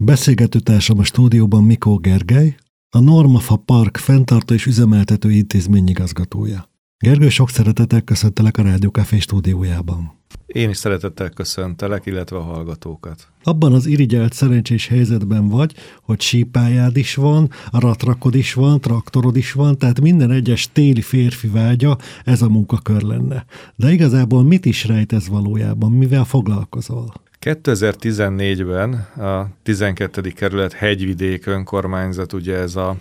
Beszélgetőtársam a stúdióban Mikó Gergely, a Normafa Park fenntartó és üzemeltető intézményigazgatója. Gergő, sok szeretettel köszöntelek a Rádiókafé stúdiójában. Én is szeretettel köszöntelek, illetve a hallgatókat. Abban az irigyelt szerencsés helyzetben vagy, hogy sípájád is van, a ratrakod is van, traktorod is van, tehát minden egyes téli férfi vágya ez a munkakör lenne. De igazából mit is rejt ez valójában, mivel foglalkozol? 2014-ben a 12. kerület hegyvidék önkormányzat, ugye ez a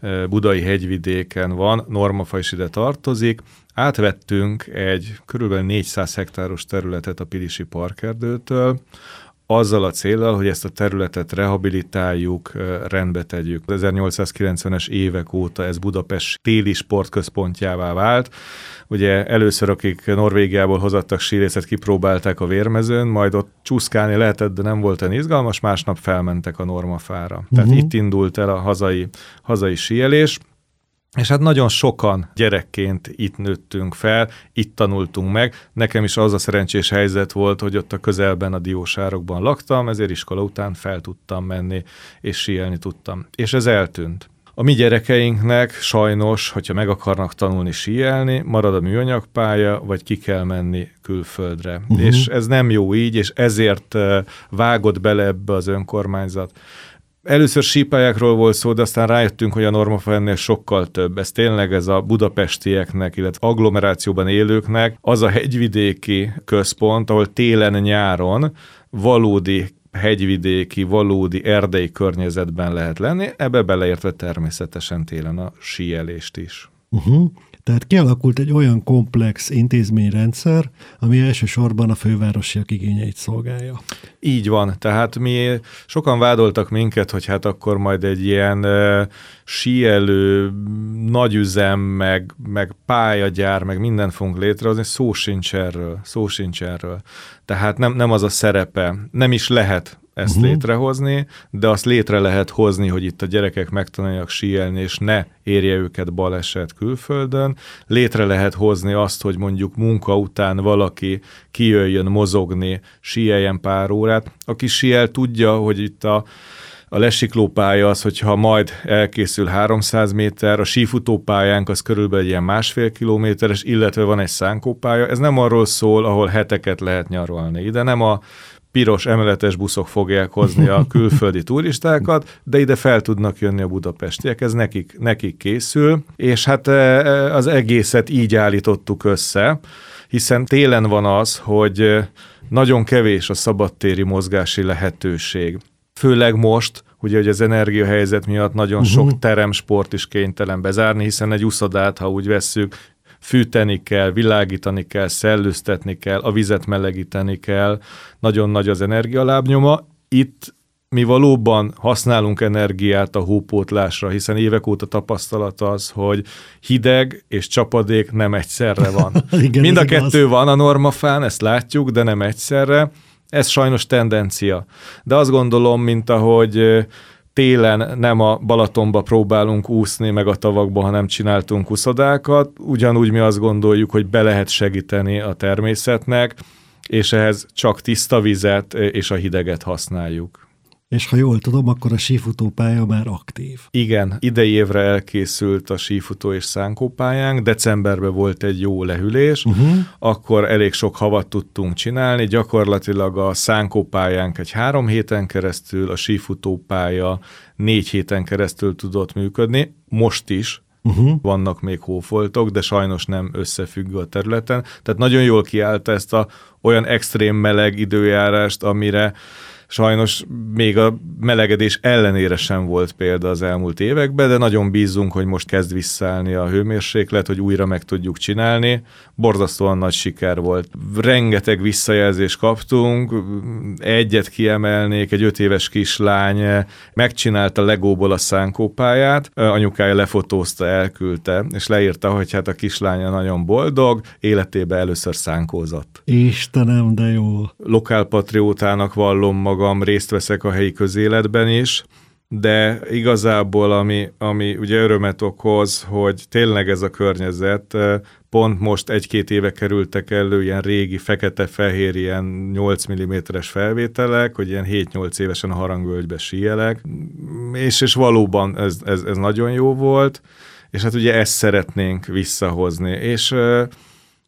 e, budai hegyvidéken van, Normafa is ide tartozik, átvettünk egy körülbelül 400 hektáros területet a Pilisi Parkerdőtől, azzal a célral, hogy ezt a területet rehabilitáljuk, rendbe tegyük. Az 1890-es évek óta ez Budapest téli sportközpontjává vált. Ugye először, akik Norvégiából hozattak sírészet, kipróbálták a vérmezőn, majd ott csúszkálni lehetett, de nem volt olyan izgalmas, másnap felmentek a normafára. Tehát uh-huh. itt indult el a hazai, hazai síelés. És hát nagyon sokan gyerekként itt nőttünk fel, itt tanultunk meg. Nekem is az a szerencsés helyzet volt, hogy ott a közelben a diósárokban laktam, ezért iskola után fel tudtam menni, és síelni tudtam. És ez eltűnt. A mi gyerekeinknek sajnos, hogyha meg akarnak tanulni síelni, marad a műanyagpálya, vagy ki kell menni külföldre. Uh-huh. És ez nem jó így, és ezért eh, vágott bele ebbe az önkormányzat Először sípályákról volt szó, de aztán rájöttünk, hogy a normafa ennél sokkal több. Ez tényleg ez a budapestieknek, illetve agglomerációban élőknek az a hegyvidéki központ, ahol télen-nyáron valódi hegyvidéki, valódi erdei környezetben lehet lenni, ebbe beleértve természetesen télen a síelést is. Uh-huh. Tehát kialakult egy olyan komplex intézményrendszer, ami elsősorban a fővárosiak igényeit szolgálja. Így van, tehát mi sokan vádoltak minket, hogy hát akkor majd egy ilyen uh, síelő, nagyüzem, meg, meg pályagyár, meg minden fogunk létrehozni, szó sincs erről, szó sincs erről. Tehát nem, nem az a szerepe, nem is lehet ezt uh-huh. létrehozni, de azt létre lehet hozni, hogy itt a gyerekek megtanulják síelni, és ne érje őket baleset külföldön. Létre lehet hozni azt, hogy mondjuk munka után valaki kijöjjön mozogni, síeljen pár órát. Aki síel tudja, hogy itt a a lesiklópálya az, hogyha majd elkészül 300 méter, a sífutópályánk az körülbelül ilyen másfél kilométeres, illetve van egy szánkópálya. Ez nem arról szól, ahol heteket lehet nyaralni. Ide nem a piros emeletes buszok fogják hozni a külföldi turistákat, de ide fel tudnak jönni a budapestiek, ez nekik, nekik készül, és hát e, e, az egészet így állítottuk össze, hiszen télen van az, hogy nagyon kevés a szabadtéri mozgási lehetőség. Főleg most, ugye, hogy az energiahelyzet miatt nagyon uh-huh. sok teremsport is kénytelen bezárni, hiszen egy uszodát, ha úgy vesszük, fűteni kell, világítani kell, szellőztetni kell, a vizet melegíteni kell, nagyon nagy az energialábnyoma. Itt mi valóban használunk energiát a hópótlásra, hiszen évek óta tapasztalat az, hogy hideg és csapadék nem egyszerre van. Igen, Mind a kettő igaz. van a normafán, ezt látjuk, de nem egyszerre. Ez sajnos tendencia. De azt gondolom, mint ahogy télen nem a Balatonba próbálunk úszni, meg a tavakba, hanem csináltunk uszodákat. Ugyanúgy mi azt gondoljuk, hogy be lehet segíteni a természetnek, és ehhez csak tiszta vizet és a hideget használjuk. És ha jól tudom, akkor a sífutópálya már aktív. Igen, idei évre elkészült a sífutó és szánkópályánk, decemberben volt egy jó lehűlés, uh-huh. akkor elég sok havat tudtunk csinálni, gyakorlatilag a szánkópályánk egy három héten keresztül, a sífutópálya négy héten keresztül tudott működni, most is, Uh-huh. Vannak még hófoltok, de sajnos nem összefüggő a területen. Tehát nagyon jól kiállta ezt a olyan extrém meleg időjárást, amire Sajnos még a melegedés ellenére sem volt példa az elmúlt években, de nagyon bízunk, hogy most kezd visszaállni a hőmérséklet, hogy újra meg tudjuk csinálni. Borzasztóan nagy siker volt. Rengeteg visszajelzést kaptunk, egyet kiemelnék, egy öt éves kislány megcsinálta legóból a szánkópáját, anyukája lefotózta, elküldte, és leírta, hogy hát a kislánya nagyon boldog, életében először szánkózott. Istenem, de jó. Lokálpatriótának vallom magam, részt veszek a helyi közéletben is, de igazából ami, ami ugye örömet okoz, hogy tényleg ez a környezet, pont most egy-két éve kerültek elő ilyen régi fekete-fehér ilyen 8 mm-es felvételek, hogy ilyen 7-8 évesen a harangvölgybe síelek, és, és valóban ez, ez, ez nagyon jó volt, és hát ugye ezt szeretnénk visszahozni, és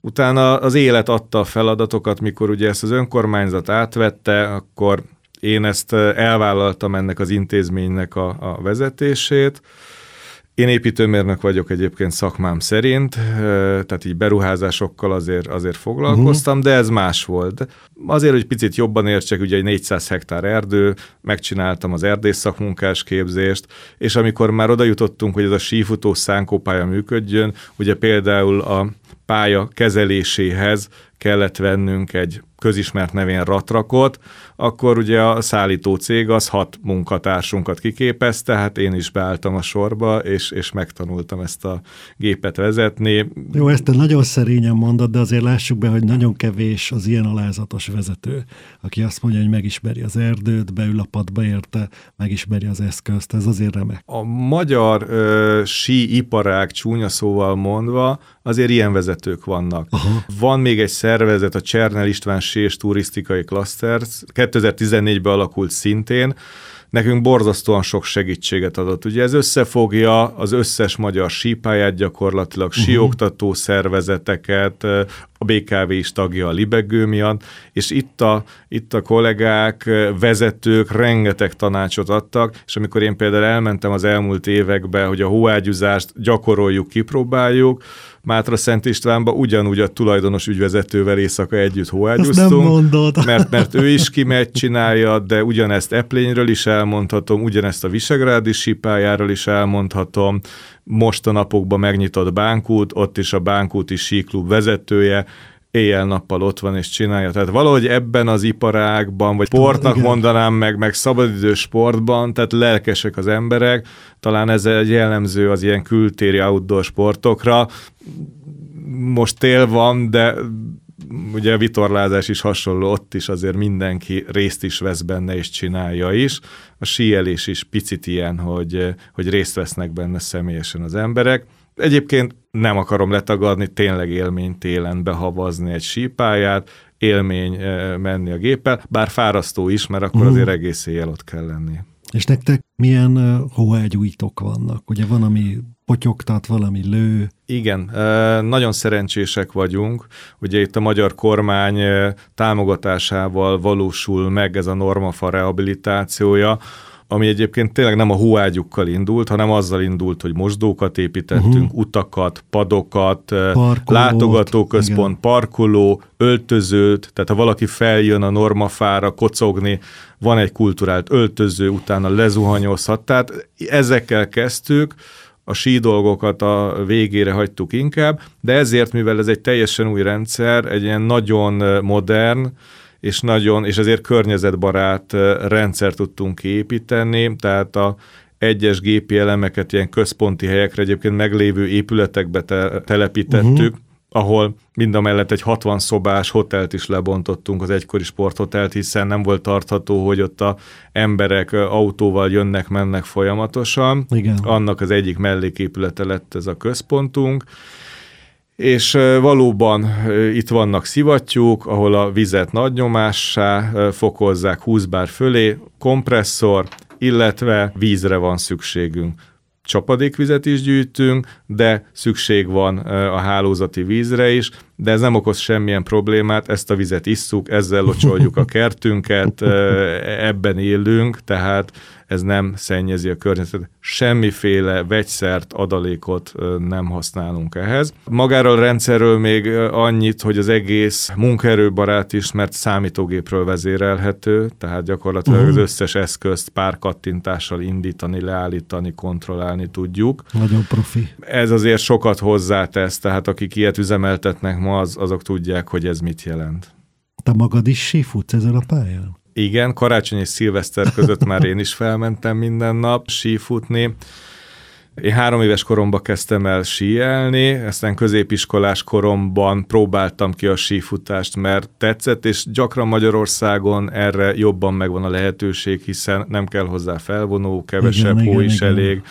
Utána az élet adta a feladatokat, mikor ugye ezt az önkormányzat átvette, akkor én ezt elvállaltam ennek az intézménynek a, a vezetését. Én építőmérnök vagyok egyébként szakmám szerint, tehát így beruházásokkal azért, azért foglalkoztam, uh-huh. de ez más volt. Azért, hogy picit jobban értsek, ugye egy 400 hektár erdő, megcsináltam az erdész szakmunkás képzést, és amikor már oda jutottunk, hogy ez a sífutó szánkópálya működjön, ugye például a pálya kezeléséhez kellett vennünk egy közismert nevén ratrakot, akkor ugye a szállító cég az hat munkatársunkat kiképezte, hát én is beálltam a sorba, és, és megtanultam ezt a gépet vezetni. Jó, ezt te nagyon szerényen mondod, de azért lássuk be, hogy nagyon kevés az ilyen alázatos vezető, aki azt mondja, hogy megismeri az erdőt, beül a padba érte, megismeri az eszközt, ez azért remek. A magyar ö, sí iparág csúnya szóval mondva, azért ilyen vezetők vannak. Aha. Van még egy szervezet, a Csernel István Sés Turisztikai Cluster, 2014-ben alakult szintén, nekünk borzasztóan sok segítséget adott. Ugye ez összefogja az összes magyar sípáját gyakorlatilag, uh-huh. síoktató szervezeteket, a BKV is tagja a libegő miatt, és itt a, itt a kollégák, vezetők rengeteg tanácsot adtak, és amikor én például elmentem az elmúlt évekbe, hogy a hóágyúzást gyakoroljuk, kipróbáljuk, Mátra Szent Istvánba ugyanúgy a tulajdonos ügyvezetővel éjszaka együtt hóágyúztunk. Mert, mert ő is kimegy, csinálja, de ugyanezt Eplényről is elmondhatom, ugyanezt a Visegrádi sípájáról is elmondhatom. Most a napokban megnyitott bánkút, ott is a bánkúti síklub vezetője, éjjel-nappal ott van és csinálja. Tehát valahogy ebben az iparágban, vagy sportnak Igen. mondanám meg, meg szabadidős sportban, tehát lelkesek az emberek, talán ez egy jellemző az ilyen kültéri outdoor sportokra. Most tél van, de ugye a vitorlázás is hasonló, ott is azért mindenki részt is vesz benne és csinálja is. A síelés is picit ilyen, hogy, hogy részt vesznek benne személyesen az emberek. Egyébként nem akarom letagadni, tényleg élmény télen behavazni egy sípáját, élmény eh, menni a géppel, bár fárasztó is, mert akkor azért mhm. egész éjjel ott kell lenni. És nektek milyen uh, hóágyújtók vannak? Ugye van, ami potyogtat, valami lő. Igen, nagyon szerencsések vagyunk. Ugye itt a magyar kormány támogatásával valósul meg ez a normafa rehabilitációja, ami egyébként tényleg nem a hóágyukkal indult, hanem azzal indult, hogy mosdókat építettünk, uh-huh. utakat, padokat, Parkolót, látogatóközpont, igen. parkoló, öltözőt, tehát ha valaki feljön a normafára kocogni, van egy kulturált öltöző, utána lezuhanyozhat, tehát ezekkel kezdtük, a sí dolgokat a végére hagytuk inkább, de ezért, mivel ez egy teljesen új rendszer, egy ilyen nagyon modern, és nagyon, és ezért környezetbarát rendszer tudtunk építeni, tehát a egyes gépi elemeket ilyen központi helyekre egyébként meglévő épületekbe te- telepítettük, uh-huh. Ahol mind a mellett egy 60 szobás hotelt is lebontottunk, az egykori sporthotelt, hiszen nem volt tartható, hogy ott a emberek autóval jönnek, mennek folyamatosan. Igen. Annak az egyik melléképülete lett ez a központunk, és valóban itt vannak szivattyúk, ahol a vizet nagy nyomássá fokozzák 20 bár fölé, kompresszor, illetve vízre van szükségünk. Csapadékvizet is gyűjtünk, de szükség van a hálózati vízre is, de ez nem okoz semmilyen problémát, ezt a vizet isszuk, ezzel locsoljuk a kertünket, ebben élünk, tehát ez nem szennyezi a környezetet. Semmiféle vegyszert, adalékot nem használunk ehhez. Magáról a rendszerről még annyit, hogy az egész munkaerőbarát is, mert számítógépről vezérelhető, tehát gyakorlatilag uh-huh. az összes eszközt pár kattintással indítani, leállítani, kontrollálni tudjuk. Nagyon profi. Ez azért sokat hozzátesz, tehát akik ilyet üzemeltetnek ma, az, azok tudják, hogy ez mit jelent. Te magad is sífutsz ezen a pályán? Igen, karácsony és szilveszter között már én is felmentem minden nap sífutni. Én három éves koromban kezdtem el síelni, aztán középiskolás koromban próbáltam ki a sífutást, mert tetszett, és gyakran Magyarországon erre jobban megvan a lehetőség, hiszen nem kell hozzá felvonó, kevesebb igen, hó igen, is igen. elég.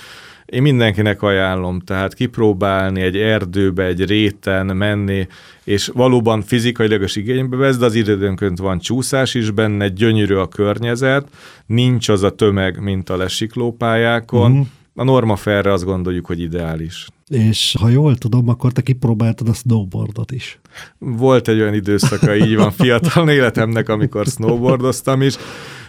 Én mindenkinek ajánlom, tehát kipróbálni egy erdőbe, egy réten menni, és valóban fizikailag is igénybe vesz, de az időnként van csúszás is benne, gyönyörű a környezet, nincs az a tömeg, mint a lesiklópályákon, uh-huh a norma felre azt gondoljuk, hogy ideális. És ha jól tudom, akkor te kipróbáltad a snowboardot is. Volt egy olyan időszaka, így van, fiatal életemnek, amikor snowboardoztam is.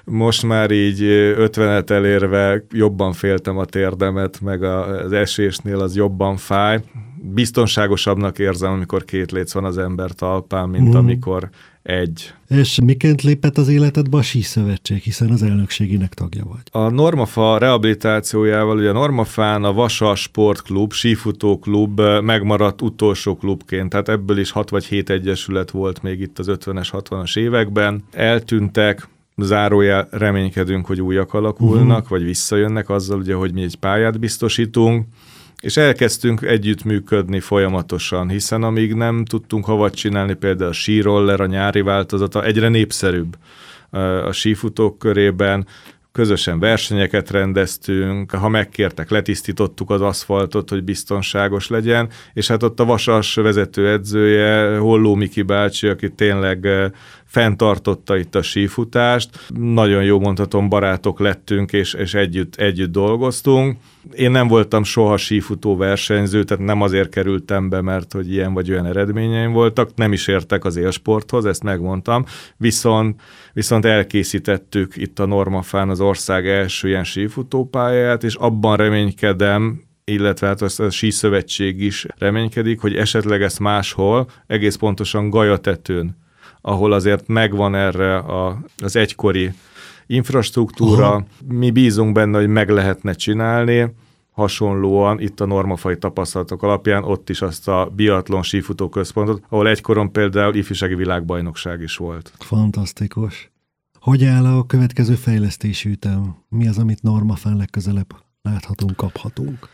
Most már így 50-et elérve jobban féltem a térdemet, meg az esésnél az jobban fáj. Biztonságosabbnak érzem, amikor két léc van az ember talpán, mint mm. amikor egy. És miként lépett az életedbe a Szövetség, hiszen az elnökségének tagja vagy? A Normafa rehabilitációjával, ugye a Normafán a Vasa Sportklub, sífutóklub megmaradt utolsó klubként, tehát ebből is 6 vagy 7 egyesület volt még itt az 50-es, 60-as években. Eltűntek, zárójel reménykedünk, hogy újak alakulnak, uh-huh. vagy visszajönnek azzal, ugye, hogy mi egy pályát biztosítunk, és elkezdtünk együttműködni folyamatosan, hiszen amíg nem tudtunk havat csinálni, például a síroller, a nyári változata egyre népszerűbb a sífutók körében, közösen versenyeket rendeztünk, ha megkértek, letisztítottuk az aszfaltot, hogy biztonságos legyen, és hát ott a Vasas vezetőedzője, Holló Miki bácsi, aki tényleg fenntartotta itt a sífutást. Nagyon jó mondhatom, barátok lettünk, és, és együtt, együtt dolgoztunk. Én nem voltam soha sífutó versenyző, tehát nem azért kerültem be, mert hogy ilyen vagy olyan eredményeim voltak, nem is értek az élsporthoz, ezt megmondtam, viszont, viszont elkészítettük itt a Normafán az ország első ilyen sífutópályáját, és abban reménykedem, illetve hát a síszövetség is reménykedik, hogy esetleg ezt máshol, egész pontosan Gajatetőn ahol azért megvan erre a, az egykori infrastruktúra. Aha. Mi bízunk benne, hogy meg lehetne csinálni, hasonlóan itt a normafai tapasztalatok alapján ott is azt a biatlon sífutó központot, ahol egykoron például ifjúsági világbajnokság is volt. Fantasztikus. Hogy áll a következő fejlesztési ütem? Mi az, amit Normafán legközelebb láthatunk, kaphatunk?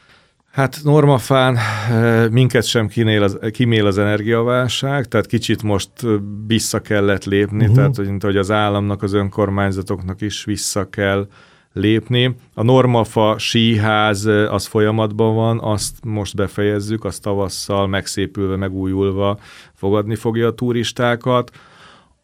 Hát normafán eh, minket sem kinél az, kimél az energiaválság, tehát kicsit most eh, vissza kellett lépni, uh-huh. tehát hogy, hogy az államnak, az önkormányzatoknak is vissza kell lépni. A Normafa síház eh, az folyamatban van, azt most befejezzük, azt tavasszal megszépülve, megújulva fogadni fogja a turistákat.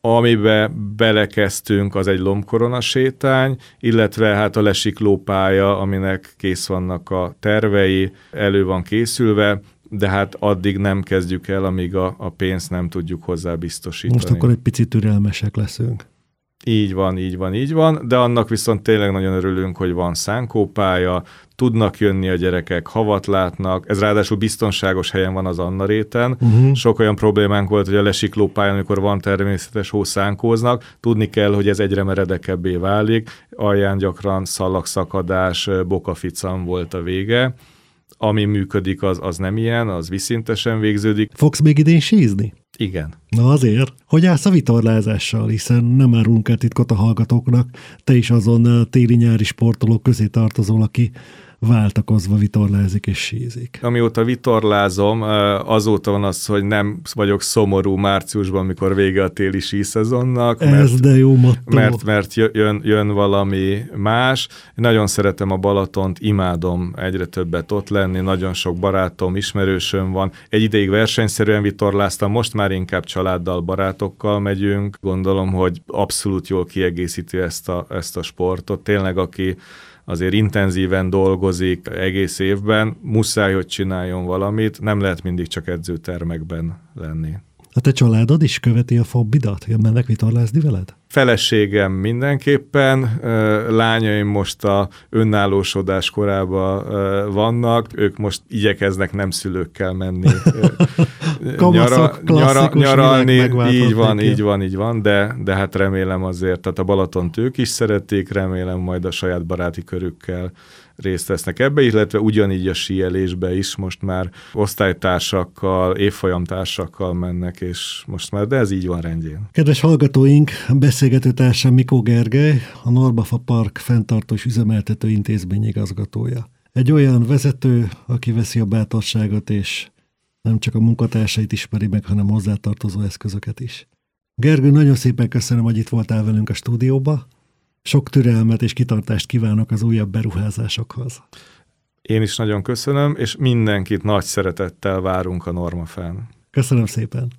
Amibe belekezdtünk, az egy lombkorona sétány, illetve hát a lesiklópálya, aminek kész vannak a tervei, elő van készülve, de hát addig nem kezdjük el, amíg a, a pénzt nem tudjuk hozzá biztosítani. Most akkor egy picit türelmesek leszünk. Így van, így van, így van, de annak viszont tényleg nagyon örülünk, hogy van szánkópálya, tudnak jönni a gyerekek, havat látnak, ez ráadásul biztonságos helyen van az Anna réten. Uh-huh. Sok olyan problémánk volt, hogy a lesiklópályán, amikor van természetes hó, szánkóznak, tudni kell, hogy ez egyre meredekebbé válik, alján gyakran szalagszakadás, bokaficam volt a vége. Ami működik, az, az nem ilyen, az viszintesen végződik. Fogsz még idén sízni? Igen. Na azért. Hogy állsz a vitorlázással, hiszen nem árulunk el titkot a hallgatóknak, te is azon téli-nyári sportolók közé tartozol, aki váltakozva vitorlázik és sízik. Amióta vitorlázom, azóta van az, hogy nem vagyok szomorú márciusban, amikor vége a téli síszezonnak. Ez mert, de jó motto. Mert, mert jön, jön valami más. Nagyon szeretem a Balatont, imádom egyre többet ott lenni, nagyon sok barátom, ismerősöm van. Egy ideig versenyszerűen vitorláztam, most már inkább családdal, barátokkal megyünk. Gondolom, hogy abszolút jól kiegészíti ezt a, ezt a sportot. Tényleg, aki azért intenzíven dolgozik egész évben, muszáj, hogy csináljon valamit, nem lehet mindig csak edzőtermekben lenni. A te családod is követi a fobbidat? Mennek vitorlázni veled? Feleségem mindenképpen, lányaim most a önállósodás korába vannak, ők most igyekeznek nem szülőkkel menni nyara, nyara, nyaralni, így van, így van, így van, de, de hát remélem azért, tehát a Balatont ők is szerették, remélem majd a saját baráti körükkel részt vesznek ebbe, illetve ugyanígy a síelésbe is most már osztálytársakkal, évfolyamtársakkal mennek, és most már, de ez így van rendjén. Kedves hallgatóink, beszélgető társam Mikó Gergely, a Norbafa Park fenntartós üzemeltető intézmény igazgatója. egy olyan vezető, aki veszi a bátorságot, és nem csak a munkatársait ismeri meg, hanem hozzátartozó eszközöket is. Gergő, nagyon szépen köszönöm, hogy itt voltál velünk a stúdióba. Sok türelmet és kitartást kívánok az újabb beruházásokhoz. Én is nagyon köszönöm, és mindenkit nagy szeretettel várunk a Norma fenn. Köszönöm szépen.